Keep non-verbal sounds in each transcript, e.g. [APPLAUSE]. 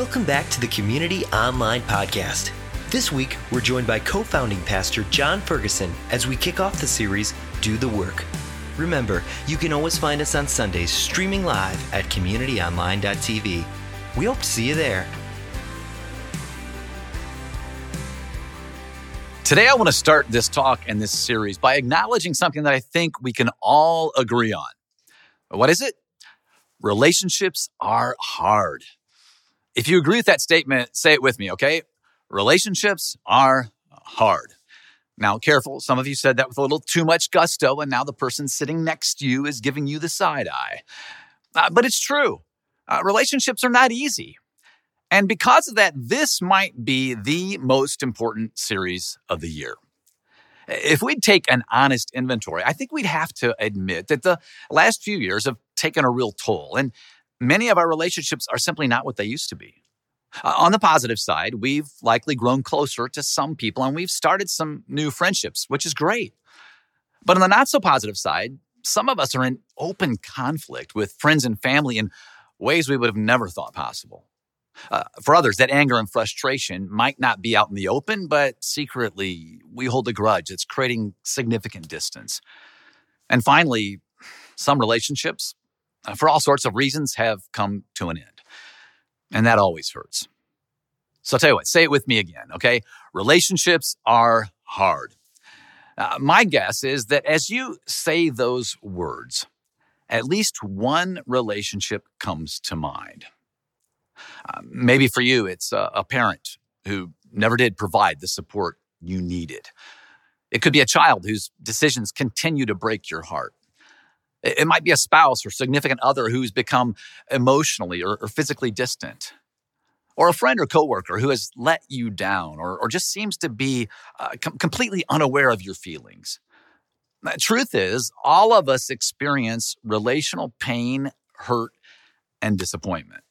Welcome back to the Community Online Podcast. This week, we're joined by co founding pastor Jon Ferguson as we kick off the series Do the Work. Remember, you can always find us on Sundays streaming live at communityonline.tv. We hope to see you there. Today, I want to start this talk and this series by acknowledging something that I think we can all agree on. What is it? Relationships are hard. If you agree with that statement, say it with me, okay? Relationships are hard. Now, careful, some of you said that with a little too much gusto, and now the person sitting next to you is giving you the side eye. Uh, but it's true. Uh, relationships are not easy. And because of that, this might be the most important series of the year. If we'd take an honest inventory, I think we'd have to admit that the last few years have taken a real toll, and many of our relationships are simply not what they used to be. Uh, on the positive side, we've likely grown closer to some people and we've started some new friendships, which is great. But on the not so positive side, some of us are in open conflict with friends and family in ways we would have never thought possible. Uh, for others, that anger and frustration might not be out in the open, but secretly we hold a grudge that's creating significant distance. And finally, some relationships, for all sorts of reasons, have come to an end. And that always hurts. So I'll tell you what, say it with me again, okay? Relationships are hard. Uh, my guess is that as you say those words, at least one relationship comes to mind. Uh, maybe for you, it's a, a parent who never did provide the support you needed. It could be a child whose decisions continue to break your heart. It might be a spouse or significant other who's become emotionally or, or physically distant. Or a friend or coworker who has let you down or, or just seems to be uh, com- completely unaware of your feelings. The truth is, all of us experience relational pain, hurt, and disappointment.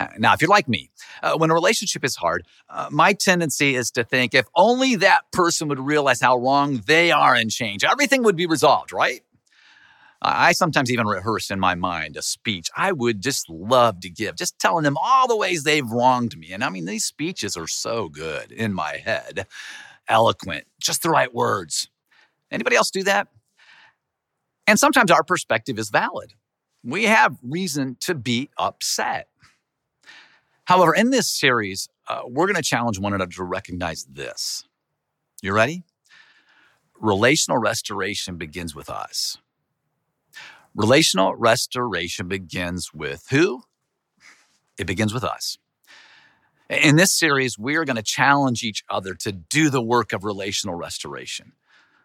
Uh, now, if you're like me, uh, when a relationship is hard, uh, my tendency is to think if only that person would realize how wrong they are and change, everything would be resolved, right? I sometimes even rehearse in my mind a speech I would just love to give, just telling them all the ways they've wronged me. And I mean, these speeches are so good in my head, eloquent, just the right words. Anybody else do that? And sometimes our perspective is valid. We have reason to be upset. However, in this series, uh, we're going to challenge one another to recognize this. You ready? Relational restoration begins with us. Relational restoration begins with who? It begins with us. In this series, we are going to challenge each other to do the work of relational restoration.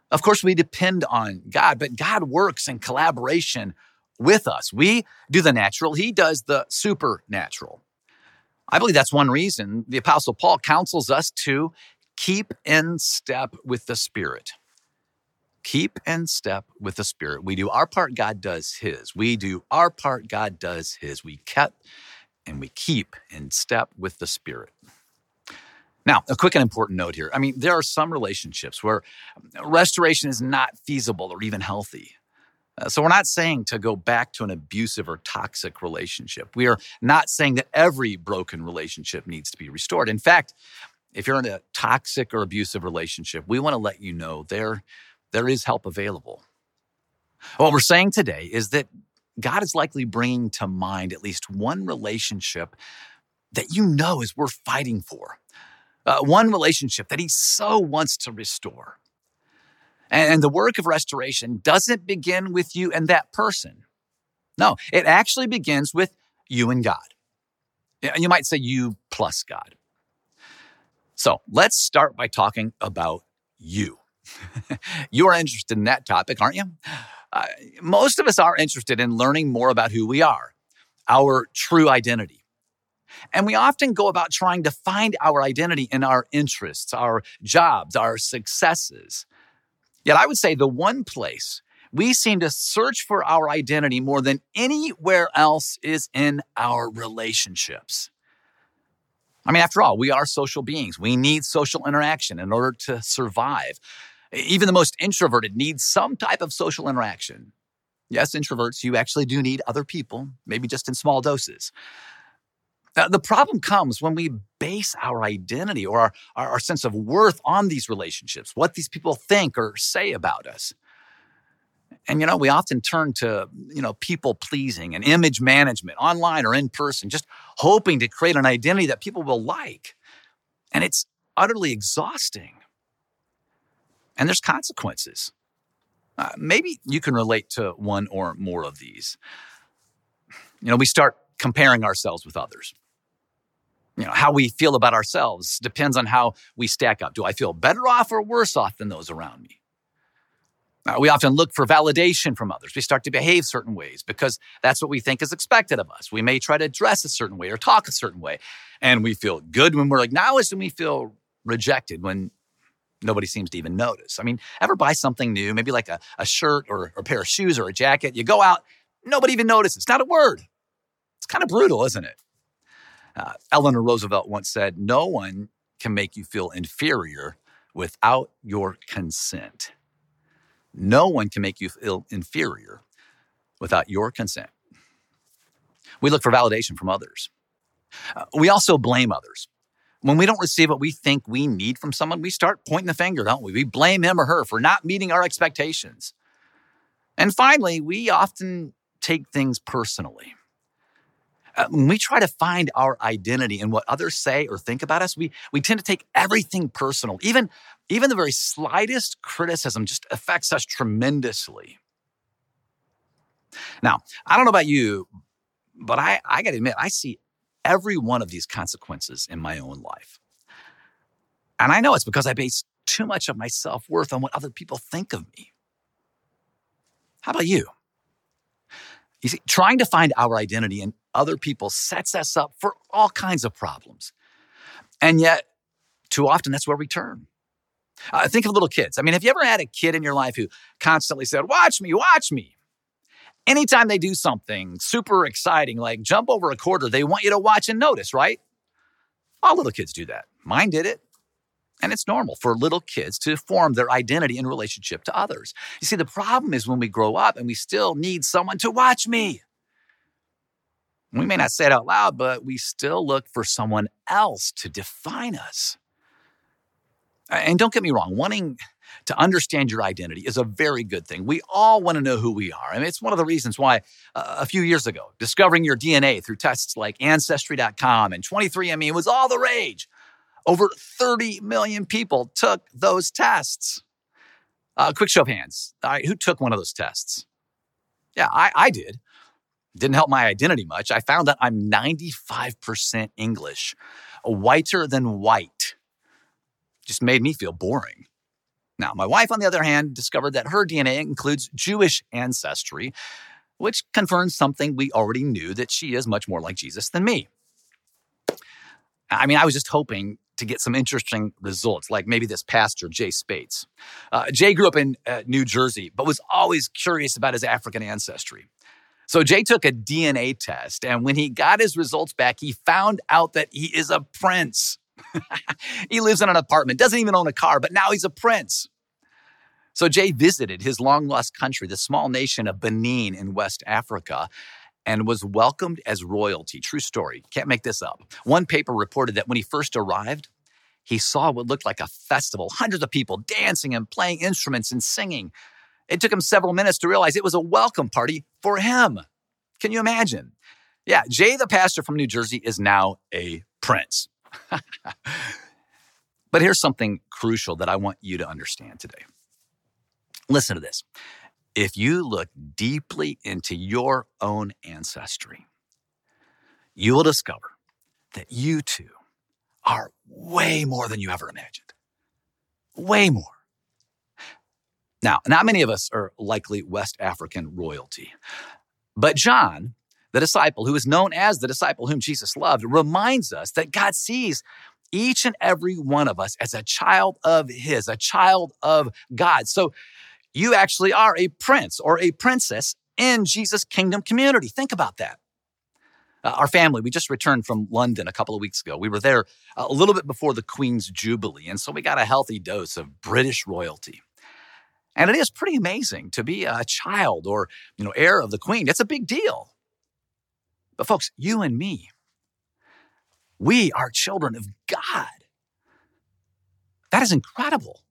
Of course, we depend on God, but God works in collaboration with us. We do the natural, He does the supernatural. I believe that's one reason the Apostle Paul counsels us to keep in step with the Spirit. Keep in step with the Spirit. We do our part, God does His. We do our part, God does His. We kept and we keep in step with the Spirit. Now, a quick and important note here. I mean, there are some relationships where restoration is not feasible or even healthy. Uh, so, we're not saying to go back to an abusive or toxic relationship. We are not saying that every broken relationship needs to be restored. In fact, if you're in a toxic or abusive relationship, we want to let you know there there is help available. What we're saying today is that God is likely bringing to mind at least one relationship that you know is worth fighting for, uh, one relationship that He so wants to restore. And the work of restoration doesn't begin with you and that person. No, it actually begins with you and God. You might say you plus God. So let's start by talking about you. You're interested in that topic, aren't you? Uh, most of us are interested in learning more about who we are, our true identity. And we often go about trying to find our identity in our interests, our jobs, our successes. Yet I would say the one place we seem to search for our identity more than anywhere else is in our relationships. I mean, after all, we are social beings. We need social interaction in order to survive. Even the most introverted needs some type of social interaction. Yes, introverts, you actually do need other people, maybe just in small doses. The problem comes when we base our identity or our, our, our, sense of worth on these relationships, what these people think or say about us. And you know, we often turn to, you know, people pleasing and image management online or in person, just hoping to create an identity that people will like. And it's utterly exhausting. And there's consequences. Uh, maybe you can relate to one or more of these. You know, we start comparing ourselves with others. You know, how we feel about ourselves depends on how we stack up. Do I feel better off or worse off than those around me? Uh, we often look for validation from others. We start to behave certain ways because that's what we think is expected of us. We may try to dress a certain way or talk a certain way. And we feel good when we're acknowledged and we feel rejected when nobody seems to even notice. I mean, ever buy something new, maybe like a, a shirt or, a pair of shoes or a jacket? You go out, nobody even notices. Not a word. It's kind of brutal, isn't it? Uh, Eleanor Roosevelt once said, No one can make you feel inferior without your consent. No one can make you feel inferior without your consent. We look for validation from others. Uh, we also blame others. When we don't receive what we think we need from someone, we start pointing the finger, don't we? We blame him or her for not meeting our expectations. And finally, we often take things personally. Uh, when we try to find our identity in what others say or think about us, we, we tend to take everything personal. Even, even the very slightest criticism just affects us tremendously. Now, I don't know about you, but I, I got to admit, I see every one of these consequences in my own life. And I know it's because I base too much of my self worth on what other people think of me. How about you? You see, trying to find our identity in other people sets us up for all kinds of problems. And yet, too often, that's where we turn. Uh, think of little kids. I mean, have you ever had a kid in your life who constantly said, Watch me, watch me? Anytime they do something super exciting, like jump over a quarter, they want you to watch and notice, right? All little kids do that. Mine did it. And it's normal for little kids to form their identity in relationship to others. You see, the problem is when we grow up and we still need someone to watch me. We may not say it out loud, but we still look for someone else to define us. And don't get me wrong, wanting to understand your identity is a very good thing. We all want to know who we are. I mean, it's one of the reasons why uh, a few years ago, discovering your DNA through tests like Ancestry.com and 23andMe was all the rage. Over 30 million people took those tests. Uh, quick show of hands. Who took one of those tests? Yeah, I, I did. Didn't help my identity much. I found that I'm 95% English, whiter than white. Just made me feel boring. Now, my wife, on the other hand, discovered that her DNA includes Jewish ancestry, which confirms something we already knew that she is much more like Jesus than me. I mean, I was just hoping to get some interesting results, like maybe this pastor, Jay Spates. Uh, Jay grew up in uh, New Jersey, but was always curious about his African ancestry. So Jay took a DNA test, and when he got his results back, he found out that he is a prince. [LAUGHS] he lives in an apartment, doesn't even own a car, but now he's a prince. So Jay visited his long lost country, the small nation of Benin in West Africa, and was welcomed as royalty. True story. Can't make this up. One paper reported that when he first arrived, he saw what looked like a festival, hundreds of people dancing and playing instruments and singing. It took him several minutes to realize it was a welcome party for him. Can you imagine? Yeah, Jay, the pastor from New Jersey, is now a prince. [LAUGHS] but here's something crucial that I want you to understand today. Listen to this. If you look deeply into your own ancestry, you will discover that you too are way more than you ever imagined. Way more. Now, not many of us are likely West African royalty, but John, the disciple who is known as the disciple whom Jesus loved, reminds us that God sees each and every one of us as a child of His, a child of God. So you actually are a prince or a princess in Jesus' kingdom community. Think about that. Uh, our family, we just returned from London a couple of weeks ago. We were there a little bit before the Queen's Jubilee, and so we got a healthy dose of British royalty. And it is pretty amazing to be a child or, you know, heir of the queen. It's a big deal. But folks, you and me, We are children of God. That is incredible.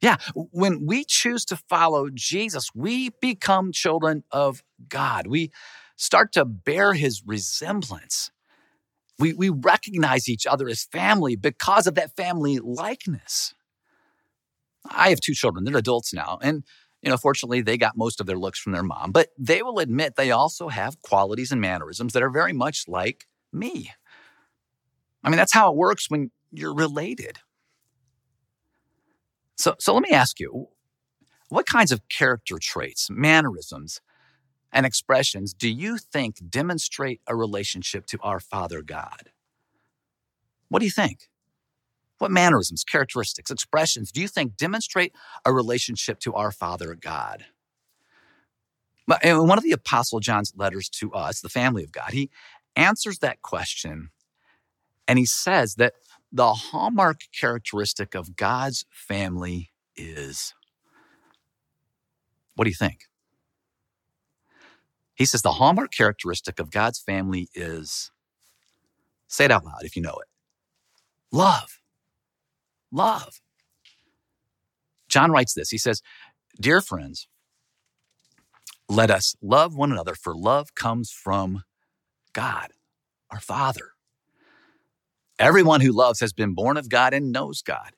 Yeah, when we choose to follow Jesus, we become children of God. We start to bear his resemblance. We, we recognize each other as family because of that family likeness. I have two children, they're adults now. And, you know, fortunately, they got most of their looks from their mom, but they will admit they also have qualities and mannerisms that are very much like me. I mean, that's how it works when you're related. So, so let me ask you what kinds of character traits, mannerisms, and expressions do you think demonstrate a relationship to our Father God? What do you think? What mannerisms, characteristics, expressions do you think demonstrate a relationship to our Father God? In one of the Apostle John's letters to us, the family of God, he answers that question and he says that the hallmark characteristic of God's family is what do you think? He says the hallmark characteristic of God's family is say it out loud if you know it love. Love. John writes this. He says, Dear friends, let us love one another, for love comes from God, our Father. Everyone who loves has been born of God and knows God.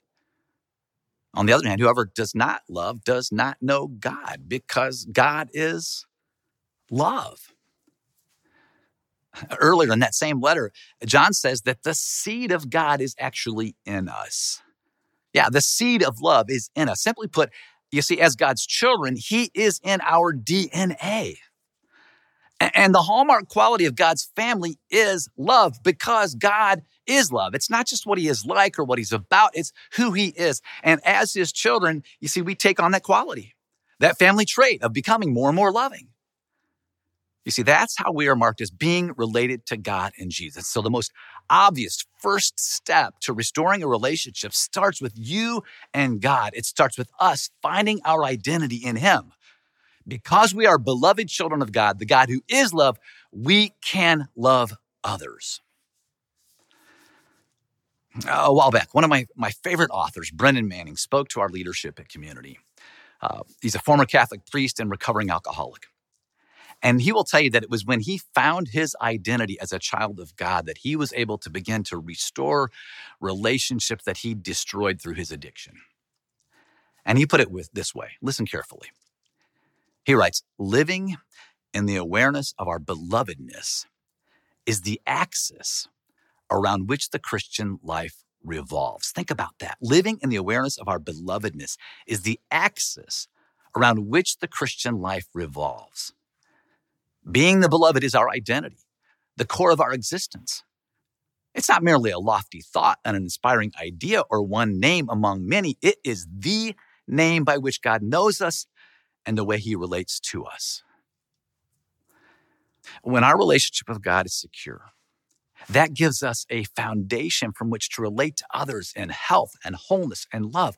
On the other hand, whoever does not love does not know God because God is love. Earlier in that same letter, John says that the seed of God is actually in us. Yeah, the seed of love is in us. Simply put, you see, as God's children, He is in our DNA. And the hallmark quality of God's family is love because God is love. It's not just what he is like or what he's about, it's who he is. And as his children, you see, we take on that quality, that family trait of becoming more and more loving. You see, that's how we are marked as being related to God and Jesus. So the most obvious first step to restoring a relationship starts with you and God. It starts with us finding our identity in him. Because we are beloved children of God, the God who is love, we can love others. A while back, one of my, my favorite authors, Brennan Manning, spoke to our leadership at Community. Uh, he's a former Catholic priest and recovering alcoholic. And he will tell you that it was when he found his identity as a child of God that he was able to begin to restore relationships that he destroyed through his addiction. And he put it with this way listen carefully. He writes, living in the awareness of our belovedness is the axis around which the Christian life revolves. Think about that. Living in the awareness of our belovedness is the axis around which the Christian life revolves. Being the beloved is our identity, the core of our existence. It's not merely a lofty thought, and an inspiring idea, or one name among many. It is the name by which God knows us and the way he relates to us. When our relationship with God is secure, that gives us a foundation from which to relate to others in health and wholeness and love.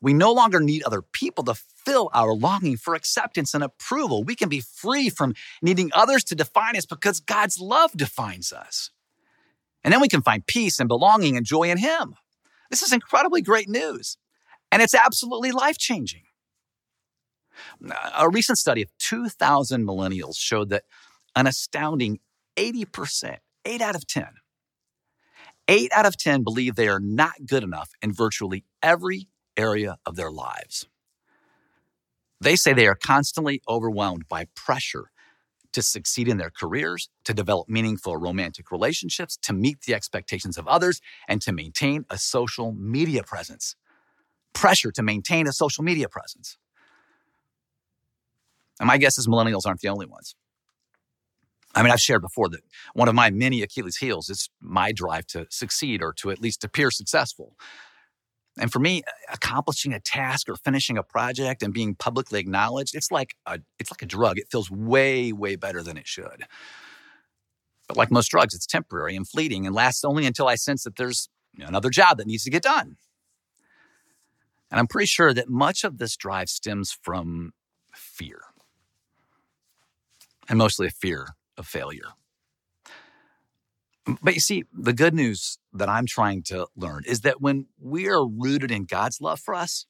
We no longer need other people to fill our longing for acceptance and approval. We can be free from needing others to define us because God's love defines us. And then we can find peace and belonging and joy in Him. This is incredibly great news. And it's absolutely life changing. A recent study of 2,000 millennials showed that an astounding 80%, 8 out of 10, 8 out of 10 believe they are not good enough in virtually every area of their lives. They say they are constantly overwhelmed by pressure to succeed in their careers, to develop meaningful romantic relationships, to meet the expectations of others, and to maintain a social media presence. Pressure to maintain a social media presence. And my guess is millennials aren't the only ones. I mean, I've shared before that one of my many Achilles heels is my drive to succeed or to at least appear successful. And for me, accomplishing a task or finishing a project and being publicly acknowledged, it's like a it's like a drug. It feels way, way better than it should. But like most drugs, it's temporary and fleeting and lasts only until I sense that there's another job that needs to get done. And I'm pretty sure that much of this drive stems from fear and mostly a fear of failure. But you see, the good news that I'm trying to learn is that when we are rooted in God's love for us,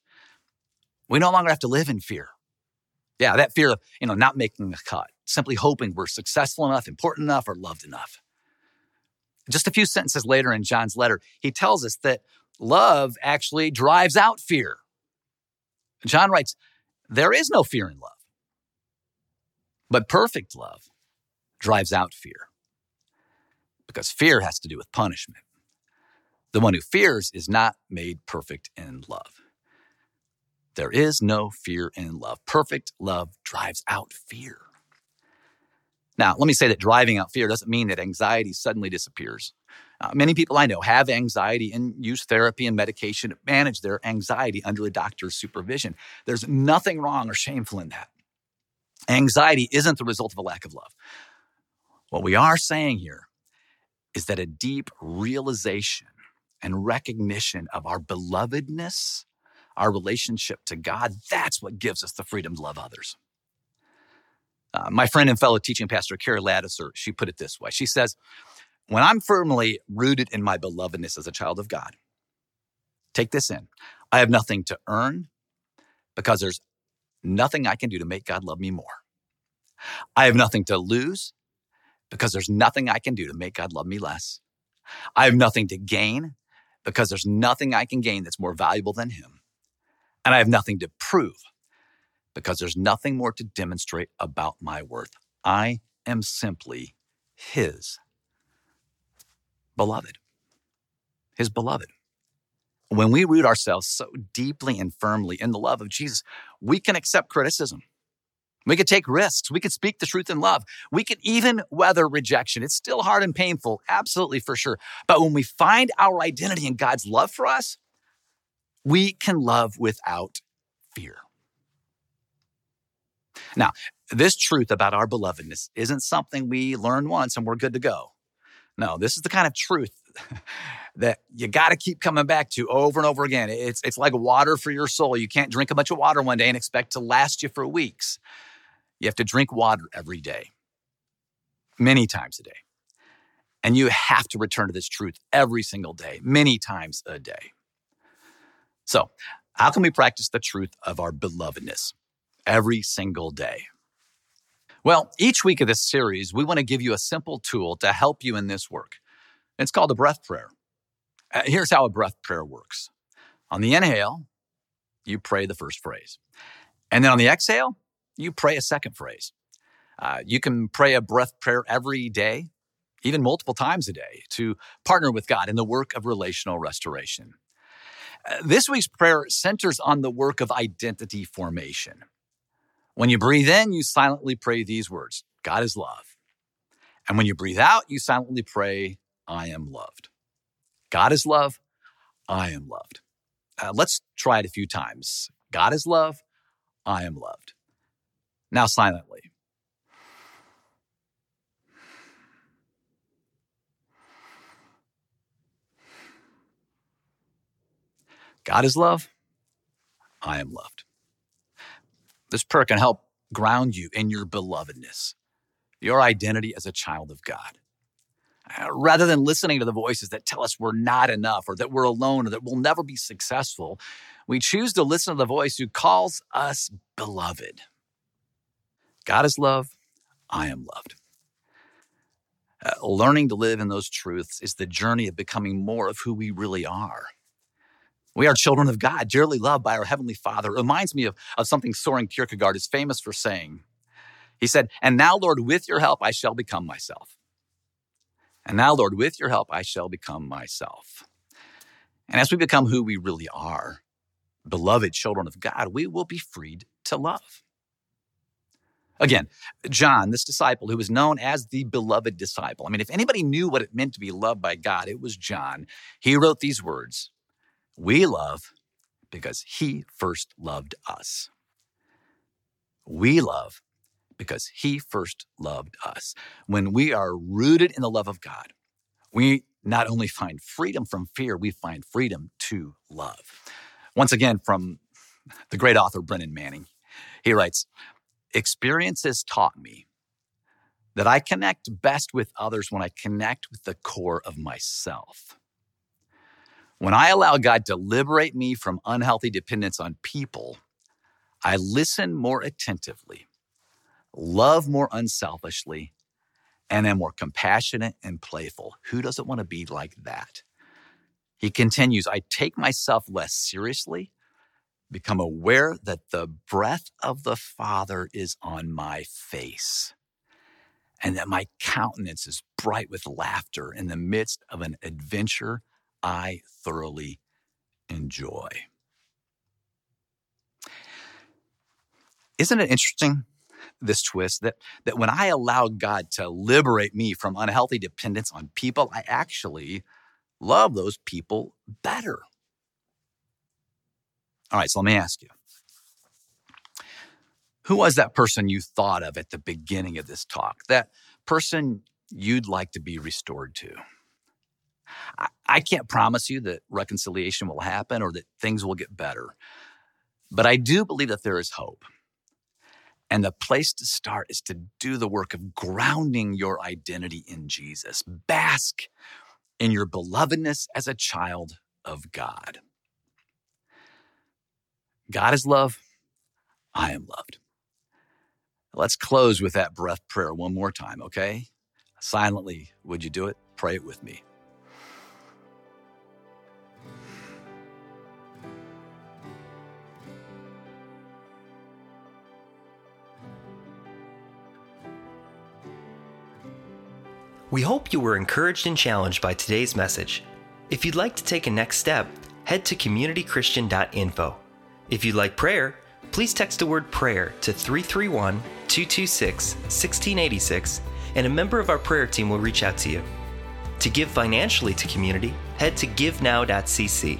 we no longer have to live in fear. Yeah, that fear of, you know, not making the cut, simply hoping we're successful enough, important enough, or loved enough. Just a few sentences later in John's letter, he tells us that love actually drives out fear. John writes, There is no fear in love, but perfect love drives out fear because fear has to do with punishment. The one who fears is not made perfect in love. There is no fear in love. Perfect love drives out fear. Now, let me say that driving out fear doesn't mean that anxiety suddenly disappears. Uh, many people I know have anxiety and use therapy and medication to manage their anxiety under a doctor's supervision. There's nothing wrong or shameful in that. Anxiety isn't the result of a lack of love. What we are saying here is that a deep realization and recognition of our belovedness, our relationship to God, that's what gives us the freedom to love others. Uh, my friend and fellow teaching pastor, Carrie Ladouceur, she put it this way. She says, When I'm firmly rooted in my belovedness as a child of God, take this in. I have nothing to earn because there's nothing I can do to make God love me more. I have nothing to lose because there's nothing I can do to make God love me less. I have nothing to gain because there's nothing I can gain that's more valuable than Him. And I have nothing to prove because there's nothing more to demonstrate about my worth. I am simply His beloved. His beloved. When we root ourselves so deeply and firmly in the love of Jesus, we can accept criticism. We can take risks. We can speak the truth in love. We can even weather rejection. It's still hard and painful, absolutely for sure. But when we find our identity in God's love for us, we can love without fear. Now, this truth about our belovedness isn't something we learn once and we're good to go. No, this is the kind of truth [LAUGHS] that you got to keep coming back to over and over again. It's, it's like water for your soul. You can't drink a bunch of water one day and expect to last you for weeks. You have to drink water every day, many times a day. And you have to return to this truth every single day, many times a day. So, how can we practice the truth of our belovedness every single day? Well, each week of this series, we want to give you a simple tool to help you in this work. It's called a breath prayer. Uh, here's how a breath prayer works on the inhale, you pray the first phrase. And then on the exhale, you pray a second phrase. Uh, you can pray a breath prayer every day, even multiple times a day, to partner with God in the work of relational restoration. Uh, this week's prayer centers on the work of identity formation. When you breathe in, you silently pray these words God is love. And when you breathe out, you silently pray, I am loved. God is love. I am loved. Uh, let's try it a few times. God is love. I am loved. Now, silently. God is love. I am loved. This prayer can help ground you in your belovedness, your identity as a child of God. Uh, rather than listening to the voices that tell us we're not enough or that we're alone or that we'll never be successful, we choose to listen to the voice who calls us beloved. God is love. I am loved. Uh, learning to live in those truths is the journey of becoming more of who we really are. We are children of God, dearly loved by our Heavenly Father. It reminds me of, of something Soren Kierkegaard is famous for saying. He said, And now, Lord, with your help, I shall become myself. And now, Lord, with your help, I shall become myself. And as we become who we really are, beloved children of God, we will be freed to love. Again, John, this disciple who was known as the beloved disciple. I mean, if anybody knew what it meant to be loved by God, it was John. He wrote these words We love because he first loved us. We love because he first loved us. When we are rooted in the love of God, we not only find freedom from fear, we find freedom to love. Once again, from the great author Brennan Manning, he writes Experience has taught me that I connect best with others when I connect with the core of myself. When I allow God to liberate me from unhealthy dependence on people, I listen more attentively, love more unselfishly, and am more compassionate and playful. Who doesn't want to be like that? He continues, I take myself less seriously, become aware that the breath of the Father is on my face, and that my countenance is bright with laughter in the midst of an adventure I thoroughly enjoy. Isn't it interesting? This twist that, that when I allow God to liberate me from unhealthy dependence on people, I actually love those people better. All right, so let me ask you who was that person you thought of at the beginning of this talk? That person you'd like to be restored to? I, I can't promise you that reconciliation will happen or that things will get better, but I do believe that there is hope. And the place to start is to do the work of grounding your identity in Jesus. Bask in your belovedness as a child of God. God is love. I am loved. Let's close with that breath prayer one more time, okay? Silently, would you do it? Pray it with me. We hope you were encouraged and challenged by today's message. If you'd like to take a next step, head to communitychristian.info. If you'd like prayer, please text the word prayer to 331 226 1686 and a member of our prayer team will reach out to you. To give financially to community, head to givenow.cc.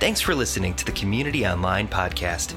Thanks for listening to the Community Online podcast.